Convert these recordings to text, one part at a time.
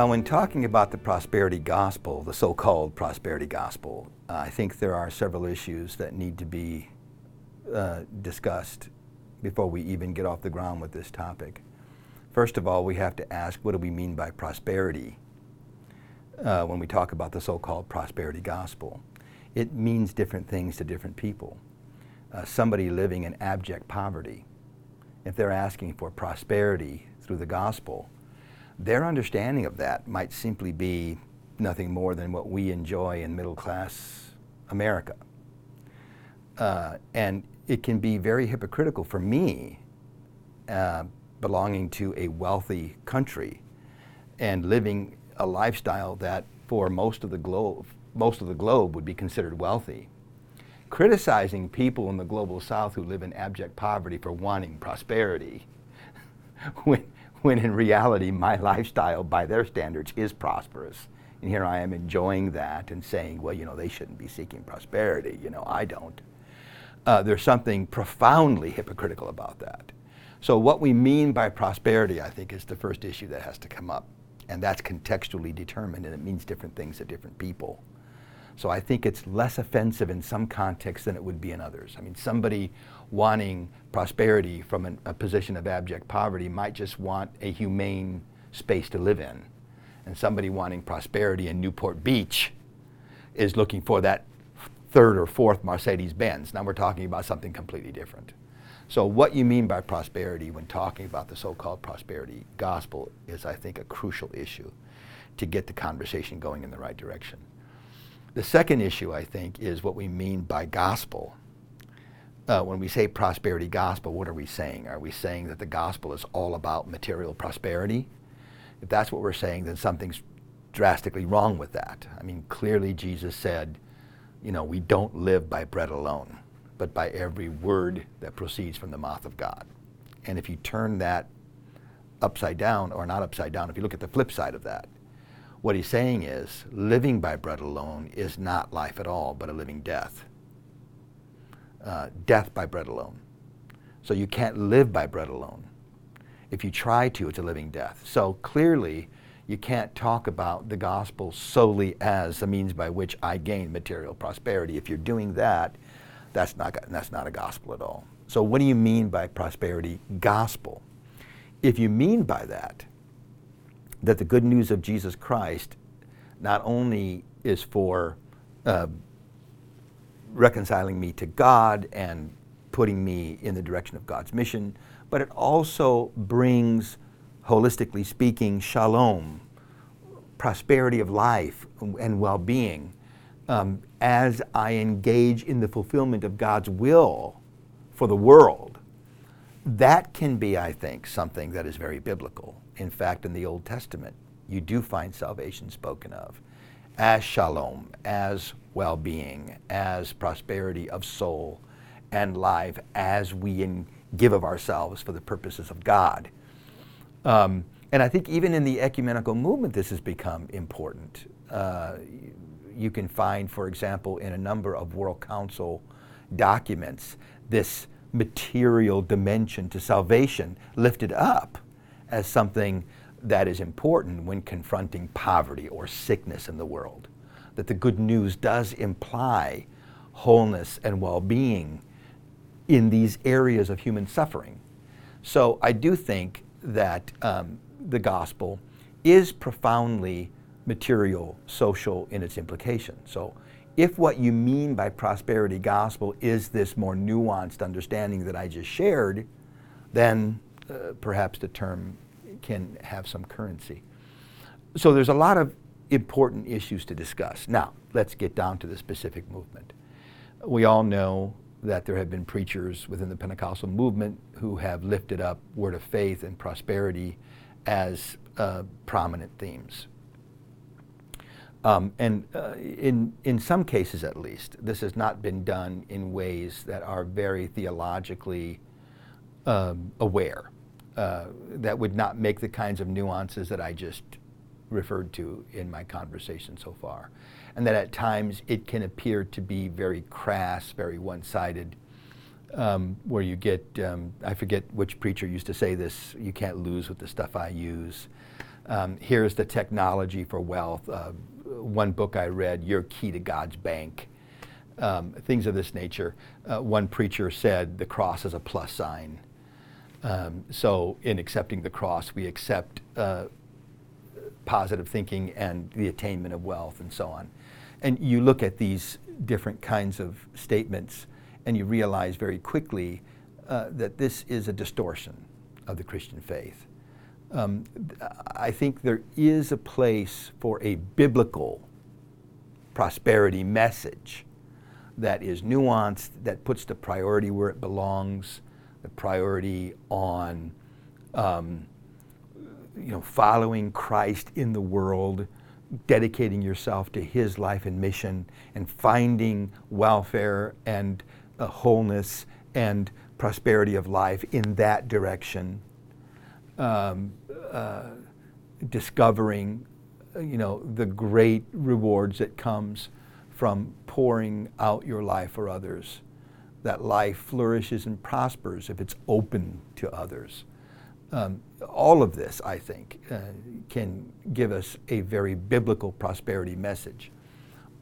Well, when talking about the prosperity gospel, the so called prosperity gospel, uh, I think there are several issues that need to be uh, discussed before we even get off the ground with this topic. First of all, we have to ask what do we mean by prosperity uh, when we talk about the so called prosperity gospel? It means different things to different people. Uh, somebody living in abject poverty, if they're asking for prosperity through the gospel, their understanding of that might simply be nothing more than what we enjoy in middle class America. Uh, and it can be very hypocritical for me, uh, belonging to a wealthy country and living a lifestyle that for most of the globe, most of the globe would be considered wealthy. Criticizing people in the global south who live in abject poverty for wanting prosperity when when in reality my lifestyle by their standards is prosperous. And here I am enjoying that and saying, well, you know, they shouldn't be seeking prosperity. You know, I don't. Uh, there's something profoundly hypocritical about that. So, what we mean by prosperity, I think, is the first issue that has to come up. And that's contextually determined, and it means different things to different people. So, I think it's less offensive in some contexts than it would be in others. I mean, somebody wanting prosperity from an, a position of abject poverty might just want a humane space to live in. And somebody wanting prosperity in Newport Beach is looking for that third or fourth Mercedes Benz. Now we're talking about something completely different. So, what you mean by prosperity when talking about the so called prosperity gospel is, I think, a crucial issue to get the conversation going in the right direction. The second issue, I think, is what we mean by gospel uh, when we say prosperity gospel, what are we saying? Are we saying that the gospel is all about material prosperity? If that's what we're saying, then something's drastically wrong with that. I mean, clearly Jesus said, you know, we don't live by bread alone, but by every word that proceeds from the mouth of God. And if you turn that upside down, or not upside down, if you look at the flip side of that, what he's saying is living by bread alone is not life at all, but a living death uh, death by bread alone. So you can't live by bread alone. If you try to, it's a living death. So clearly, you can't talk about the gospel solely as a means by which I gain material prosperity. If you're doing that, that's not, that's not a gospel at all. So, what do you mean by prosperity gospel? If you mean by that, that the good news of Jesus Christ not only is for uh, reconciling me to God and putting me in the direction of God's mission, but it also brings, holistically speaking, shalom, prosperity of life and well being um, as I engage in the fulfillment of God's will for the world. That can be, I think, something that is very biblical. In fact, in the Old Testament, you do find salvation spoken of as shalom, as well being, as prosperity of soul and life, as we in, give of ourselves for the purposes of God. Um, and I think even in the ecumenical movement, this has become important. Uh, you can find, for example, in a number of World Council documents, this material dimension to salvation lifted up as something that is important when confronting poverty or sickness in the world. That the good news does imply wholeness and well being in these areas of human suffering. So I do think that um, the gospel is profoundly material, social in its implication. So if what you mean by prosperity gospel is this more nuanced understanding that I just shared, then uh, perhaps the term can have some currency. So there's a lot of important issues to discuss. Now, let's get down to the specific movement. We all know that there have been preachers within the Pentecostal movement who have lifted up word of faith and prosperity as uh, prominent themes. Um, and uh, in, in some cases, at least, this has not been done in ways that are very theologically um, aware. Uh, that would not make the kinds of nuances that I just referred to in my conversation so far. And that at times it can appear to be very crass, very one sided, um, where you get, um, I forget which preacher used to say this, you can't lose with the stuff I use. Um, here's the technology for wealth. Uh, one book I read, Your Key to God's Bank. Um, things of this nature. Uh, one preacher said the cross is a plus sign. Um, so, in accepting the cross, we accept uh, positive thinking and the attainment of wealth and so on. And you look at these different kinds of statements and you realize very quickly uh, that this is a distortion of the Christian faith. Um, I think there is a place for a biblical prosperity message that is nuanced, that puts the priority where it belongs, the priority on um, you know, following Christ in the world, dedicating yourself to His life and mission, and finding welfare and uh, wholeness and prosperity of life in that direction. Um, uh, discovering, you know, the great rewards that comes from pouring out your life for others. That life flourishes and prospers if it's open to others. Um, all of this, I think, uh, can give us a very biblical prosperity message.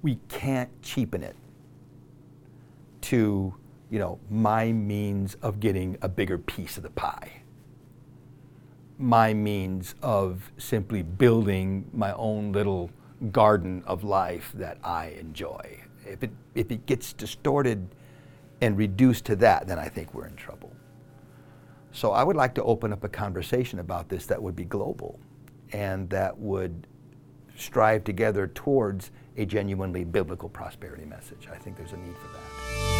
We can't cheapen it to, you know, my means of getting a bigger piece of the pie. My means of simply building my own little garden of life that I enjoy. If it, if it gets distorted and reduced to that, then I think we're in trouble. So I would like to open up a conversation about this that would be global and that would strive together towards a genuinely biblical prosperity message. I think there's a need for that.